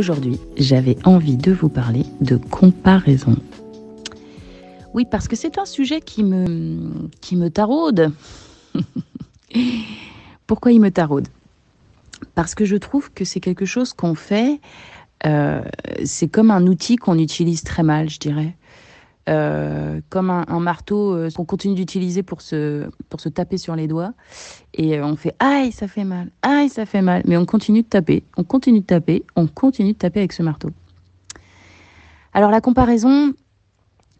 Aujourd'hui, j'avais envie de vous parler de comparaison. Oui, parce que c'est un sujet qui me, qui me taraude. Pourquoi il me taraude? Parce que je trouve que c'est quelque chose qu'on fait, euh, c'est comme un outil qu'on utilise très mal, je dirais. Euh, comme un, marteau euh, qu'on continue d'utiliser pour se, pour se taper sur les doigts. Et on fait aïe, ça fait mal, aïe, ça fait mal. Mais on continue de taper, on continue de taper, on continue de taper avec ce marteau. Alors la comparaison,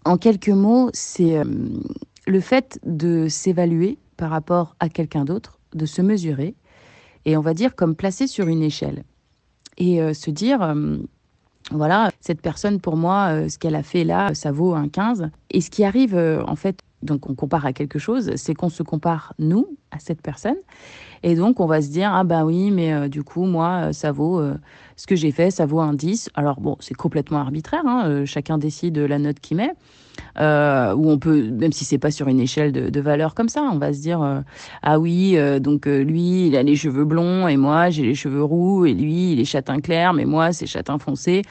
en quelques mots, c'est euh, le fait de s'évaluer par rapport à quelqu'un d'autre, de se mesurer, et on va dire comme placer sur une échelle. Et euh, se dire, euh, voilà, cette personne pour moi, ce qu'elle a fait là, ça vaut un 15. Et ce qui arrive, en fait, donc on compare à quelque chose, c'est qu'on se compare, nous, à cette personne. Et donc on va se dire, ah bah oui, mais euh, du coup, moi, euh, ça vaut, euh, ce que j'ai fait, ça vaut un 10. Alors bon, c'est complètement arbitraire, hein, chacun décide la note qu'il met. Ou on peut, même si c'est pas sur une échelle de, de valeur comme ça, on va se dire, ah oui, donc lui, il a les cheveux blonds et moi, j'ai les cheveux roux et lui, il est châtain clair, mais moi, c'est châtain foncé.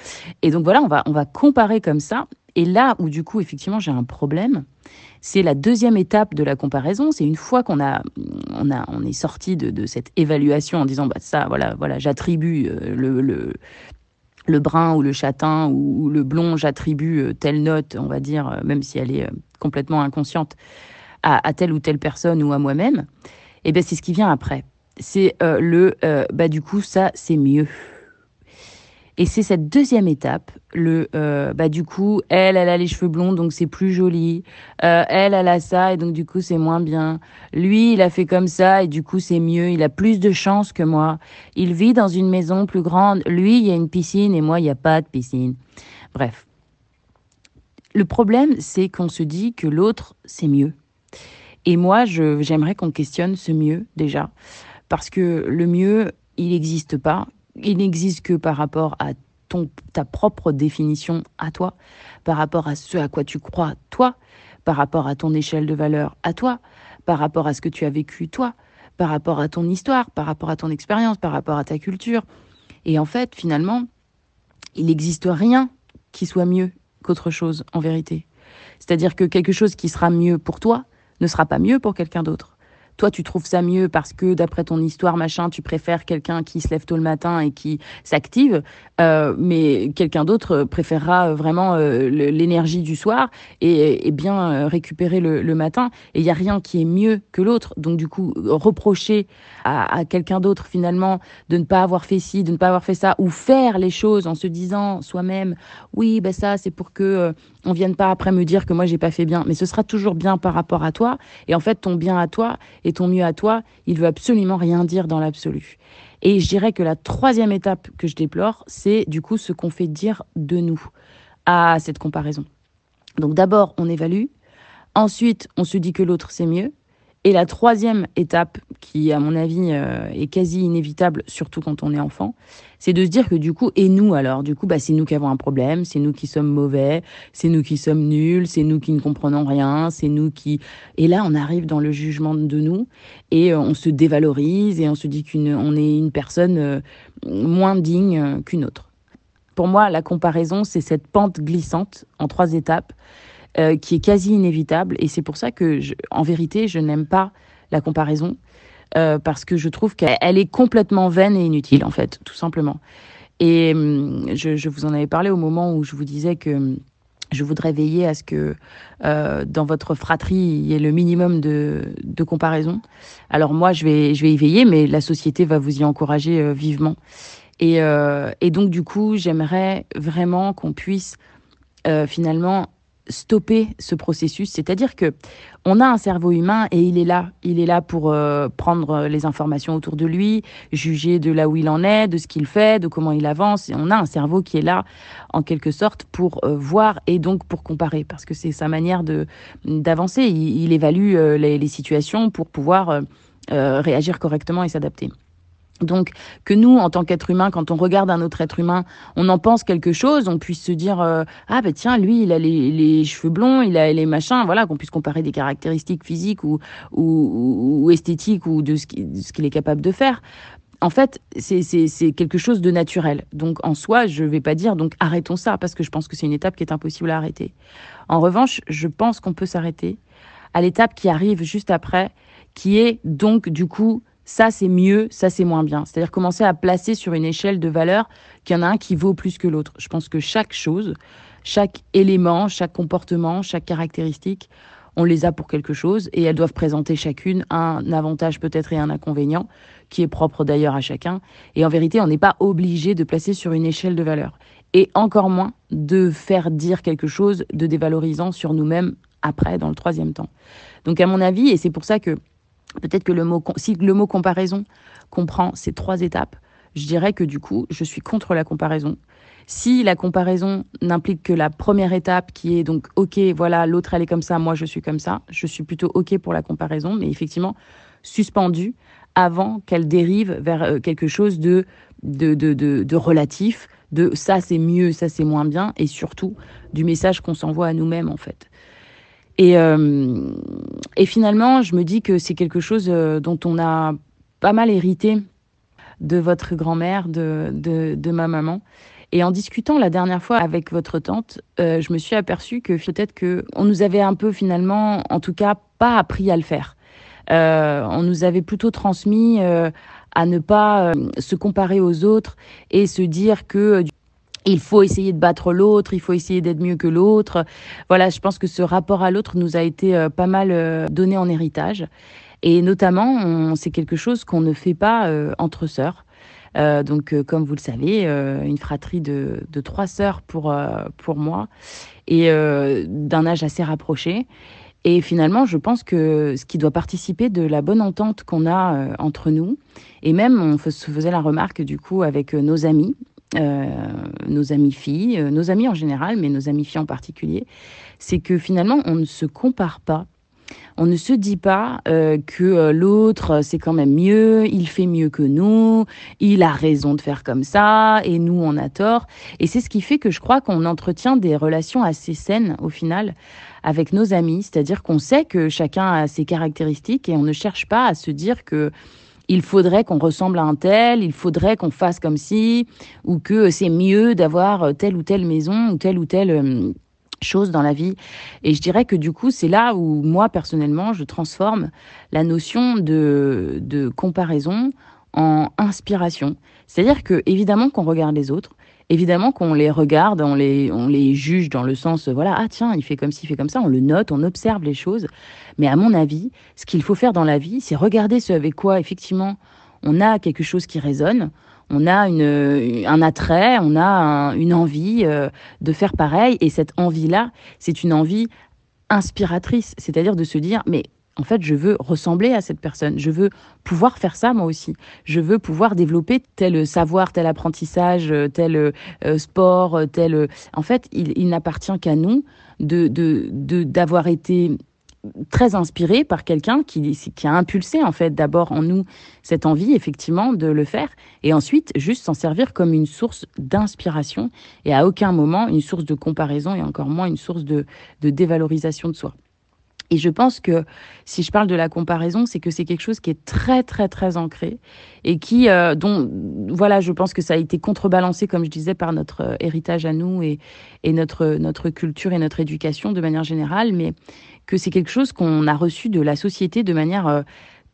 Et donc voilà, on va, on va comparer comme ça. Et là où du coup, effectivement, j'ai un problème, c'est la deuxième étape de la comparaison. C'est une fois qu'on a, on a, on est sorti de, cette évaluation en disant, bah ça, voilà, voilà, j'attribue euh, le, le, le brun ou le châtain ou, le blond, j'attribue euh, telle note, on va dire, euh, même si elle est complètement inconsciente, à, telle ou telle personne ou à moi-même. Et ben c'est ce qui vient après. C'est le, bah du coup ça c'est mieux. Et c'est cette deuxième étape, le, euh, bah du coup, elle, elle a les cheveux blonds, donc c'est plus joli. Euh, elle, elle a ça, et donc du coup, c'est moins bien. Lui, il a fait comme ça, et du coup, c'est mieux. Il a plus de chance que moi. Il vit dans une maison plus grande. Lui, il y a une piscine, et moi, il n'y a pas de piscine. Bref. Le problème, c'est qu'on se dit que l'autre, c'est mieux. Et moi, j'aimerais qu'on questionne ce mieux, déjà. Parce que le mieux, il n'existe pas il n'existe que par rapport à ton, ta propre définition à toi, par rapport à ce à quoi tu crois toi, par rapport à ton échelle de valeur à toi, par rapport à ce que tu as vécu toi, par rapport à ton histoire, par rapport à ton expérience, par rapport à ta culture. Et en fait, finalement, il n'existe rien qui soit mieux qu'autre chose en vérité. C'est-à-dire que quelque chose qui sera mieux pour toi ne sera pas mieux pour quelqu'un d'autre toi tu trouves ça mieux parce que d'après ton histoire machin tu préfères quelqu'un qui se lève tôt le matin et qui s'active euh, mais quelqu'un d'autre préférera vraiment euh, l'énergie du soir et, bien euh, récupérer le, matin. Et il y a rien qui est mieux que l'autre. Donc du coup reprocher à, à quelqu'un d'autre finalement de ne pas avoir fait ci de ne pas avoir fait ça ou faire les choses en se disant soi-même oui ben ça c'est pour que euh, on vienne pas après me dire que moi j'ai pas fait bien mais ce sera toujours bien par rapport à toi. Et en fait ton bien à toi et ton mieux à toi, il veut absolument rien dire dans l'absolu. Et je dirais que la troisième étape que je déplore, c'est du coup ce qu'on fait dire de nous à cette comparaison. Donc d'abord, on évalue, ensuite, on se dit que l'autre c'est mieux, et la troisième étape, qui à mon avis euh, est quasi inévitable, surtout quand on est enfant, c'est de se dire que du coup, et nous alors Du coup, bah, c'est nous qui avons un problème, c'est nous qui sommes mauvais, c'est nous qui sommes nuls, c'est nous qui ne comprenons rien, c'est nous qui... Et là, on arrive dans le jugement de nous, et euh, on se dévalorise, et on se dit qu'on est une personne euh, moins digne qu'une autre. Pour moi, la comparaison, c'est cette pente glissante en trois étapes euh, qui est quasi inévitable. Et c'est pour ça que, en vérité, je n'aime pas la comparaison. Euh, parce que je trouve qu'elle est complètement vaine et inutile, en fait, tout simplement. Et hum, je, vous en avais parlé au moment où je vous disais que hum, je voudrais veiller à ce que euh, dans votre fratrie, il y ait le minimum de, comparaison. Alors moi, je vais, je vais y veiller, mais la société va vous y encourager vivement. Et, donc, du coup, j'aimerais vraiment qu'on puisse finalement stopper ce processus. C'est-à-dire que on a un cerveau humain et il est là. Il est là pour euh, prendre les informations autour de lui, juger de là où il en est, de ce qu'il fait, de comment il avance. Et on a un cerveau qui est là, en quelque sorte, pour euh, voir et donc pour comparer, parce que c'est sa manière de d'avancer. Il, évalue euh, les, les, situations pour pouvoir réagir correctement et s'adapter. Donc que nous, en tant qu'être humain, quand on regarde un autre être humain, on en pense quelque chose, on puisse se dire euh, ah ben tiens lui il a les, les, cheveux blonds, il a les machins, voilà qu'on puisse comparer des caractéristiques physiques ou ou, ou esthétiques ou de ce qu'il est capable de faire. En fait, c'est quelque chose de naturel. Donc en soi, je vais pas dire donc arrêtons ça parce que je pense que c'est une étape qui est impossible à arrêter. En revanche, je pense qu'on peut s'arrêter à l'étape qui arrive juste après, qui est donc du coup ça c'est mieux, ça c'est moins bien. C'est-à-dire commencer à placer sur une échelle de valeur qu'il y en a un qui vaut plus que l'autre. Je pense que chaque chose, chaque élément, chaque comportement, chaque caractéristique, on les a pour quelque chose et elles doivent présenter chacune un avantage peut-être et un inconvénient qui est propre d'ailleurs à chacun. Et en vérité, on n'est pas obligé de placer sur une échelle de valeur et encore moins de faire dire quelque chose de dévalorisant sur nous-mêmes après, dans le troisième temps. Donc à mon avis, et c'est pour ça que Peut-être que le mot, si le mot comparaison comprend ces trois étapes, je dirais que du coup, je suis contre la comparaison. Si la comparaison n'implique que la première étape qui est donc OK, voilà, l'autre elle est comme ça, moi je suis comme ça, je suis plutôt OK pour la comparaison, mais effectivement suspendue avant qu'elle dérive vers euh, quelque chose de, de, de, de, de relatif, de ça c'est mieux, ça c'est moins bien, et surtout du message qu'on s'envoie à nous-mêmes en fait. Et, euh, et finalement, je me dis que c'est quelque chose euh, dont on a pas mal hérité de votre grand-mère, de, de, ma maman. Et en discutant la dernière fois avec votre tante, euh, je me suis aperçue que peut-être que on nous avait un peu finalement, en tout cas, pas appris à le faire. On nous avait plutôt transmis à ne pas se comparer aux autres et se dire que il faut essayer de battre l'autre, il faut essayer d'être mieux que l'autre. Voilà, je pense que ce rapport à l'autre nous a été euh, pas mal euh, donné en héritage. Et notamment, c'est quelque chose qu'on ne fait pas euh, entre sœurs. Donc, comme vous le savez, une fratrie de, trois sœurs pour, pour moi et d'un âge assez rapproché. Et finalement, je pense que ce qui doit participer de la bonne entente qu'on a entre nous, et même on se faisait la remarque du coup avec nos amis, nos amis filles, euh, nos amis en général, mais nos amis filles en particulier, c'est que finalement, on ne se compare pas. On ne se dit pas euh, que euh, l'autre, c'est quand même mieux, il fait mieux que nous, il a raison de faire comme ça, et nous, on a tort. Et c'est ce qui fait que je crois qu'on entretient des relations assez saines, au final, avec nos amis. C'est-à-dire qu'on sait que chacun a ses caractéristiques et on ne cherche pas à se dire que il faudrait qu'on ressemble à un tel, il faudrait qu'on fasse comme si, ou que c'est mieux d'avoir telle ou telle maison ou telle ou telle euh, chose dans la vie. Et je dirais que du coup, c'est là où moi, personnellement, je transforme la notion de comparaison en inspiration. C'est-à-dire que, évidemment, qu'on regarde les autres, évidemment qu'on les regarde, on les, on les juge dans le sens, voilà, ah tiens, il fait comme ci, il fait comme ça, on le note, on observe les choses. Mais à mon avis, ce qu'il faut faire dans la vie, c'est regarder ce avec quoi, effectivement, on a quelque chose qui résonne, on a une, un attrait, on a un, une envie euh, de faire pareil. Et cette envie-là, c'est une envie inspiratrice, c'est-à-dire de se dire, mais en fait, je veux ressembler à cette personne. Je veux pouvoir faire ça moi aussi. Je veux pouvoir développer tel savoir, tel apprentissage, tel euh, sport, tel. En fait, il, n'appartient qu'à nous de d'avoir été très inspiré par quelqu'un qui, a impulsé en fait d'abord en nous cette envie effectivement de le faire et ensuite juste s'en servir comme une source d'inspiration et à aucun moment une source de comparaison et encore moins une source de dévalorisation de soi. Et je pense que si je parle de la comparaison, c'est que c'est quelque chose qui est très très très ancré et qui euh, dont voilà, je pense que ça a été contrebalancé comme je disais par notre euh, héritage à nous et, et notre notre culture et notre éducation de manière générale, mais que c'est quelque chose qu'on a reçu de la société de manière euh,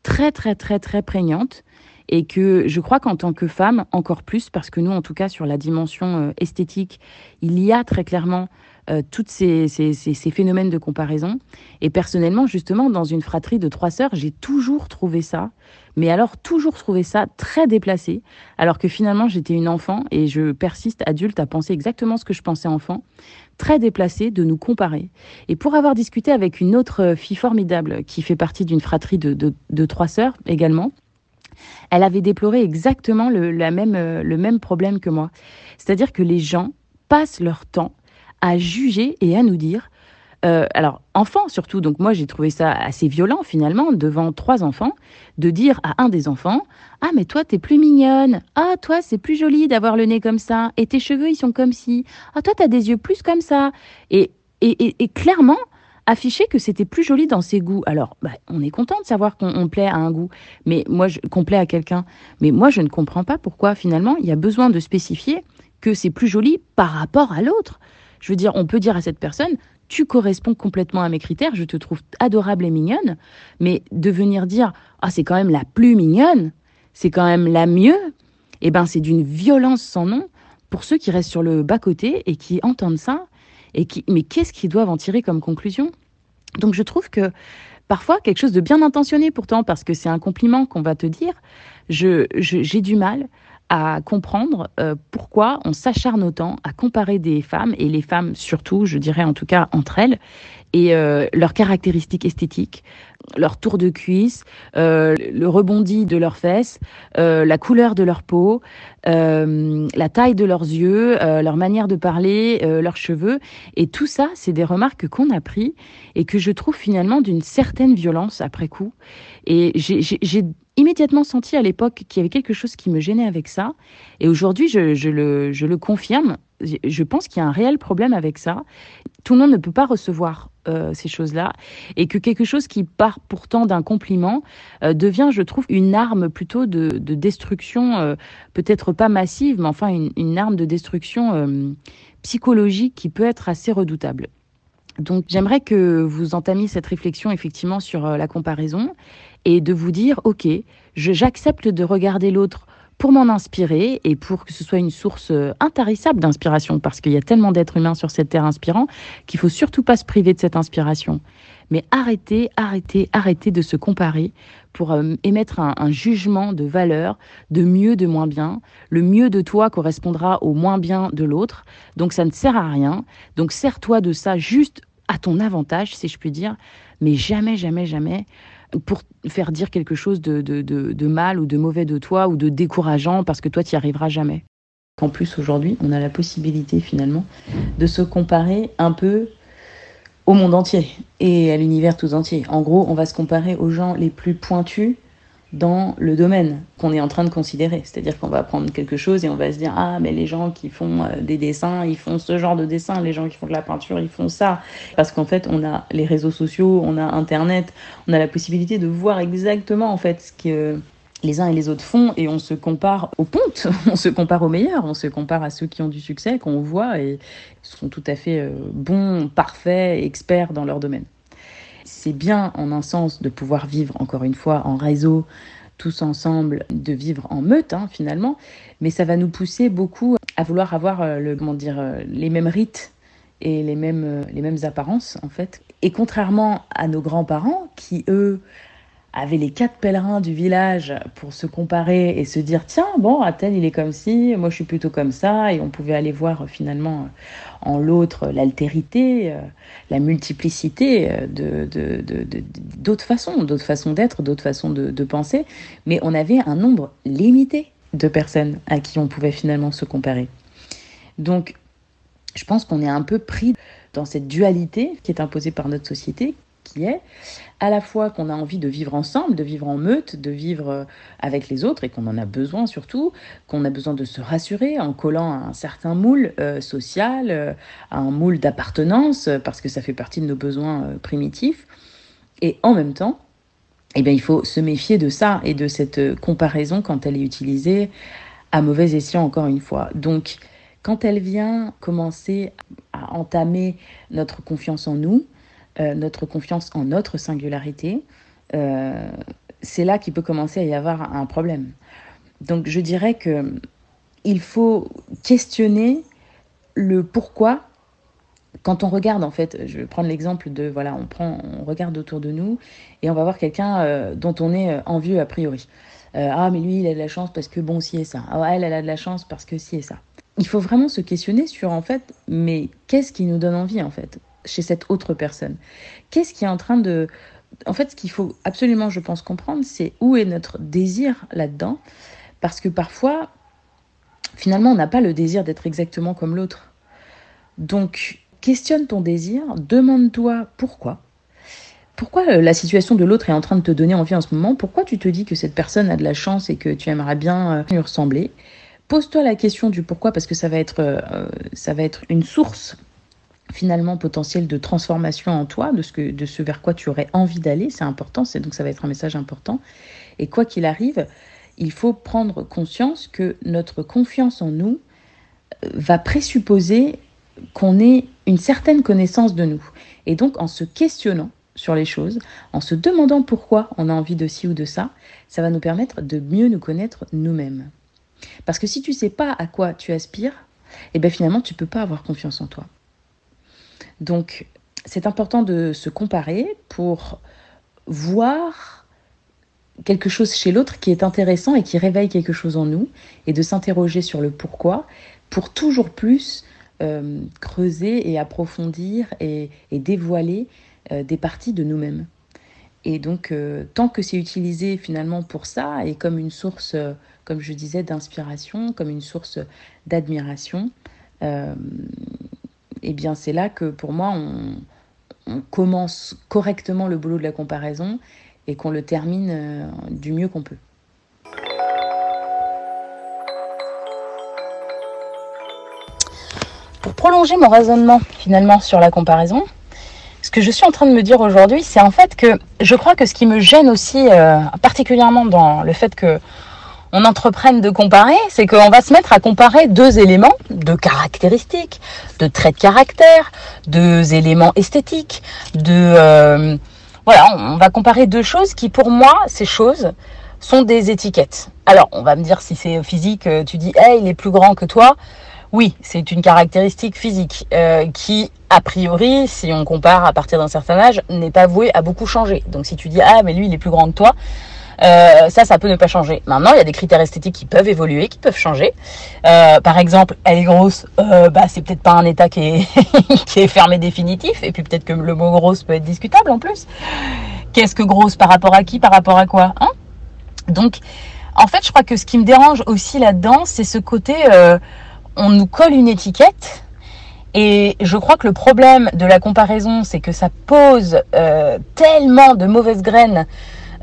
très très très très prégnante et que je crois qu'en tant que femme encore plus parce que nous en tout cas sur la dimension euh, esthétique, il y a très clairement euh, toutes ces, ces, ces, phénomènes de comparaison. Et personnellement, justement, dans une fratrie de trois sœurs, j'ai toujours trouvé ça, mais alors toujours trouvé ça très déplacé, alors que finalement j'étais une enfant et je persiste adulte à penser exactement ce que je pensais enfant, très déplacé de nous comparer. Et pour avoir discuté avec une autre fille formidable qui fait partie d'une fratrie de, de, de trois sœurs également, elle avait déploré exactement le, la même, euh, le même problème que moi. C'est-à-dire que les gens passent leur temps à juger et à nous dire euh, alors, enfants surtout, donc moi j'ai trouvé ça assez violent finalement, devant trois enfants, de dire à un des enfants Ah, mais toi t'es plus mignonne, ah, toi c'est plus joli d'avoir le nez comme ça, et tes cheveux ils sont comme ci, ah, toi t'as des yeux plus comme ça. Et, et, et, et clairement, afficher que c'était plus joli dans ses goûts. Alors, bah, on est content de savoir qu'on plaît à un goût, mais moi, qu'on plaît à quelqu'un. Mais moi, je ne comprends pas pourquoi finalement il y a besoin de spécifier que c'est plus joli par rapport à l'autre. Je veux dire, on peut dire à cette personne, tu corresponds complètement à mes critères, je te trouve adorable et mignonne, mais de venir dire ah c'est quand même la plus mignonne, c'est quand même la mieux, eh ben c'est d'une violence sans nom pour ceux qui restent sur le bas côté et qui entendent ça et qui mais qu'est-ce qu'ils doivent en tirer comme conclusion? Donc je trouve que parfois quelque chose de bien intentionné pourtant parce que c'est un compliment qu'on va te dire, je j'ai du mal à comprendre euh, pourquoi on s'acharne autant à comparer des femmes, et les femmes surtout, je dirais en tout cas entre elles, et euh, leurs caractéristiques esthétiques, leur tour de cuisse, euh, le rebondi de leurs fesses, euh, la couleur de leur peau, la taille de leurs yeux, leur manière de parler, leurs cheveux. Et tout ça, c'est des remarques qu'on a pris et que je trouve finalement d'une certaine violence après coup. Et j'ai immédiatement senti à l'époque qu'il y avait quelque chose qui me gênait avec ça. Et aujourd'hui, je, je le confirme. Je pense qu'il y a un réel problème avec ça. Tout le monde ne peut pas recevoir euh, ces choses-là, et que quelque chose qui part pourtant d'un compliment euh, devient, je trouve, une arme plutôt de, de destruction, euh, peut-être pas massive, mais enfin une, une arme de destruction psychologique qui peut être assez redoutable. Donc j'aimerais que vous entamiez cette réflexion effectivement sur la comparaison et de vous dire, ok, j'accepte de regarder l'autre pour m'en inspirer et pour que ce soit une source euh, intarissable d'inspiration, parce qu'il y a tellement d'êtres humains sur cette terre inspirants qu'il faut surtout pas se priver de cette inspiration. Mais arrêtez, arrêtez, arrêtez de se comparer pour euh, émettre un, un, jugement de valeur, de mieux, de moins bien. Le mieux de toi correspondra au moins bien de l'autre. Donc ça ne sert à rien. Donc sers-toi de ça juste à ton avantage, si je puis dire. Mais jamais, jamais, jamais pour faire dire quelque chose de, mal ou de mauvais de toi ou de décourageant parce que toi, tu n'y arriveras jamais. En plus, aujourd'hui, on a la possibilité finalement de se comparer un peu au monde entier et à l'univers tout entier. En gros, on va se comparer aux gens les plus pointus dans le domaine qu'on est en train de considérer. C'est-à-dire qu'on va prendre quelque chose et on va se dire ah mais les gens qui font euh, des dessins, ils font ce genre de dessin, les gens qui font de la peinture, ils font ça. Parce qu'en fait, on a les réseaux sociaux, on a internet, on a la possibilité de voir exactement en fait ce que les uns et les autres font. Et on se compare aux pontes, on se compare aux meilleurs, on se compare à ceux qui ont du succès, qu'on voit et sont tout à fait euh, bons, parfaits, experts dans leur domaine c'est bien en un sens de pouvoir vivre encore une fois en réseau, tous ensemble, de vivre en meute hein, finalement, mais ça va nous pousser beaucoup à vouloir avoir euh, le, comment dire, euh, les mêmes rites et les mêmes, euh, les mêmes apparences en fait. Et contrairement à nos grands-parents qui, eux, avaient les quatre pèlerins du village pour se comparer et se dire tiens bon Athènes il est comme ci moi je suis plutôt comme ça et on pouvait aller voir finalement en l'autre l'altérité la multiplicité d'autres façons d'autres façons d'être d'autres façons de penser mais on avait un nombre limité de personnes à qui on pouvait finalement se comparer. Donc je pense qu'on est un peu pris dans cette dualité qui est imposée par notre société qui est à la fois qu'on a envie de vivre ensemble, de vivre en meute, de vivre avec les autres et qu'on en a besoin surtout, qu'on a besoin de se rassurer en collant à un certain moule euh, social, euh, à un moule d'appartenance, parce que ça fait partie de nos besoins euh, primitifs. Et en même temps, eh bien, il faut se méfier de ça et de cette comparaison quand elle est utilisée à mauvais escient, encore une fois. Donc, quand elle vient commencer à entamer notre confiance en nous, euh, notre confiance en notre singularité, euh, c'est là qu'il peut commencer à y avoir un problème. Donc je dirais que il faut questionner le pourquoi quand on regarde en fait, je vais prendre l'exemple de voilà, on prend, on regarde autour de nous et on va voir quelqu'un euh, dont on est envieux a priori. Euh, ah mais lui il a de la chance parce que bon si et ça. Ah elle elle a de la chance parce que si et ça. il faut vraiment se questionner sur en fait, mais qu'est-ce qui nous donne envie en fait? Chez cette autre personne Qu'est-ce qui est en train de... En fait, ce qu'il faut absolument, je pense, comprendre, c'est où est notre désir là-dedans. Parce que parfois, finalement, on n'a pas le désir d'être exactement comme l'autre. Donc, questionne ton désir, demande-toi pourquoi. Pourquoi euh, la situation de l'autre est en train de te donner envie en ce moment? Pourquoi tu te dis que cette personne a de la chance et que tu aimerais bien euh, lui ressembler? Pose-toi la question du pourquoi parce que ça va être, euh, ça va être une source finalement potentielle de transformation en toi, de ce, vers quoi tu aurais envie d'aller. C'est important, c'est donc ça va être un message important. Et quoi qu'il arrive, il faut prendre conscience que notre confiance en nous va présupposer qu'on ait une certaine connaissance de nous. Et donc en se questionnant, sur les choses, en se demandant pourquoi on a envie de ci ou de ça, ça va nous permettre de mieux nous connaître nous-mêmes. Parce que si tu ne sais pas à quoi tu aspires, eh bien finalement tu ne peux pas avoir confiance en toi. Donc c'est important de se comparer pour voir quelque chose chez l'autre qui est intéressant et qui réveille quelque chose en nous et de s'interroger sur le pourquoi pour toujours plus euh, creuser et approfondir et dévoiler euh, des parties de nous-mêmes. Et donc, euh, tant que c'est utilisé finalement pour ça et comme une source, comme je disais, d'inspiration, comme une source d'admiration, eh bien, c'est là que pour moi, on, commence correctement le boulot de la comparaison et qu'on le termine du mieux qu'on peut. Pour prolonger mon raisonnement finalement sur la comparaison, ce que je suis en train de me dire aujourd'hui, c'est en fait que je crois que ce qui me gêne aussi, euh, particulièrement dans le fait que on entreprenne de comparer, c'est qu'on va se mettre à comparer deux éléments, deux caractéristiques, de traits de caractère, deux éléments esthétiques, de euh, voilà, on va comparer deux choses qui, pour moi, ces choses sont des étiquettes. Alors, on va me dire si c'est physique, euh, tu dis, hey, il est plus grand que toi. Oui, c'est une caractéristique physique euh, qui, a priori, si on compare à partir d'un certain âge, n'est pas vouée à beaucoup changer. Donc si tu dis ah mais lui il est plus grand que toi, euh, ça, ça peut ne pas changer. Maintenant, il y a des critères esthétiques qui peuvent évoluer, qui peuvent changer. Euh, par exemple, elle est grosse, bah c'est peut-être pas un état qui est, fermé définitif, et puis peut-être que le mot grosse peut être discutable en plus. Qu'est-ce que grosse par rapport à qui, par rapport à quoi hein? Donc, en fait, je crois que ce qui me dérange aussi là-dedans, c'est ce côté on nous colle une étiquette. Et je crois que le problème de la comparaison, c'est que ça pose euh, tellement de mauvaises graines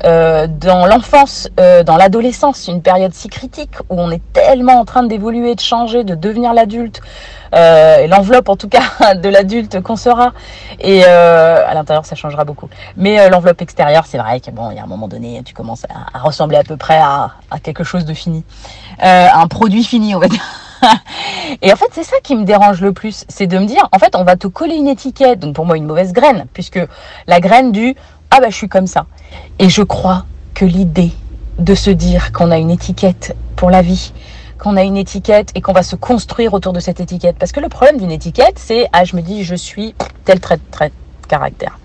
euh, dans l'enfance, euh, dans l'adolescence, une période si critique où on est tellement en train d'évoluer, de changer, de devenir l'adulte, l'enveloppe en tout cas de l'adulte qu'on sera. Et à l'intérieur, ça changera beaucoup. Mais l'enveloppe extérieure, c'est vrai que bon, il y a un moment donné, tu commences à, ressembler à peu près à, à quelque chose de fini, un produit fini, on va dire. et en fait, c'est ça qui me dérange le plus, c'est de me dire, en fait, on va te coller une étiquette, donc pour moi une mauvaise graine, puisque la graine du ah bah je suis comme ça. Et je crois que l'idée de se dire qu'on a une étiquette pour la vie, qu'on a une étiquette et qu'on va se construire autour de cette étiquette, parce que le problème d'une étiquette, c'est ah je me dis je suis tel trait de caractère,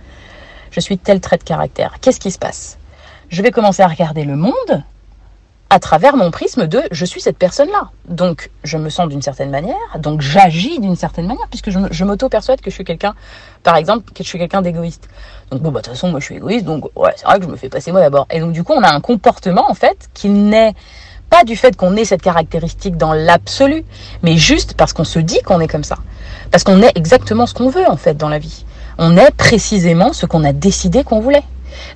je suis tel trait de caractère. Qu'est-ce qui se passe? Je vais commencer à regarder le monde à travers mon prisme de je suis cette personne-là. Donc je me sens d'une certaine manière, donc j'agis d'une certaine manière, puisque je, m'auto-persuade que je suis quelqu'un, par exemple, que je suis quelqu'un d'égoïste. Donc bon, bah, de toute façon, moi je suis égoïste, donc ouais, c'est vrai que je me fais passer moi d'abord. Et donc du coup, on a un comportement en fait qui n'est pas du fait qu'on ait cette caractéristique dans l'absolu, mais juste parce qu'on se dit qu'on est comme ça. Parce qu'on est exactement ce qu'on veut en fait dans la vie. On est précisément ce qu'on a décidé qu'on voulait.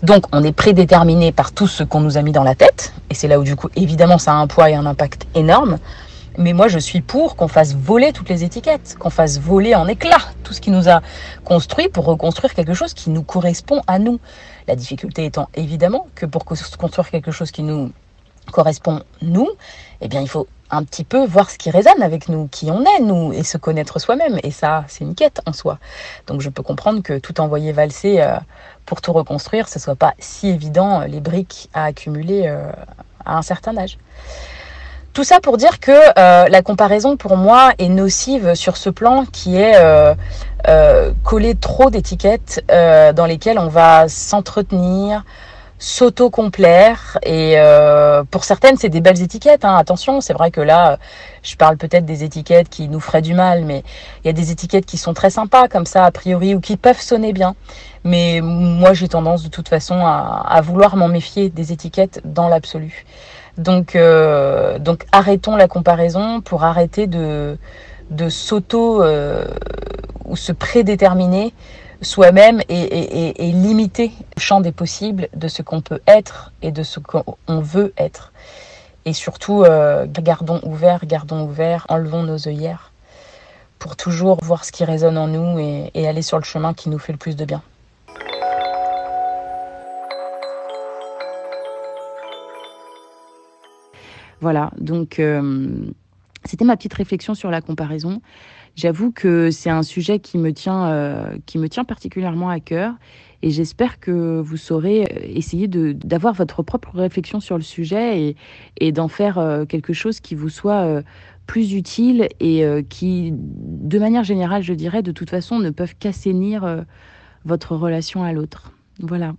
Donc on est prédéterminé par tout ce qu'on nous a mis dans la tête, et c'est là où du coup évidemment ça a un poids et un impact énorme. Mais moi je suis pour qu'on fasse voler toutes les étiquettes, qu'on fasse voler en éclats tout ce qui nous a construit pour reconstruire quelque chose qui nous correspond à nous. La difficulté étant évidemment que pour construire quelque chose qui nous correspond nous, eh bien il faut un petit peu voir ce qui résonne avec nous, qui on est nous, et se connaître soi-même. Et ça, c'est une quête en soi. Donc je peux comprendre que tout envoyer valser euh, pour tout reconstruire, ce soit pas si évident euh, les briques à accumuler euh, à un certain âge. Tout ça pour dire que la comparaison pour moi est nocive sur ce plan qui est coller trop d'étiquettes dans lesquelles on va s'entretenir, s'auto-complaire et euh, pour certaines c'est des belles étiquettes hein. attention c'est vrai que là je parle peut-être des étiquettes qui nous feraient du mal mais il y a des étiquettes qui sont très sympas comme ça a priori ou qui peuvent sonner bien mais moi j'ai tendance de toute façon à, vouloir m'en méfier des étiquettes dans l'absolu donc euh, donc arrêtons la comparaison pour arrêter de de s'auto euh, ou se prédéterminer soi-même et, limiter le champ des possibles de ce qu'on peut être et de ce qu'on veut être. Et surtout, euh, gardons ouvert, gardons ouvert, enlevons nos œillères pour toujours voir ce qui résonne en nous et, et aller sur le chemin qui nous fait le plus de bien. Voilà, donc euh, c'était ma petite réflexion sur la comparaison. J'avoue que c'est un sujet qui me tient, euh, qui me tient particulièrement à cœur et j'espère que vous saurez euh, essayer d'avoir votre propre réflexion sur le sujet et, et d'en faire euh, quelque chose qui vous soit plus utile et qui, de manière générale, je dirais, de toute façon, ne peuvent qu'assainir votre relation à l'autre. Voilà.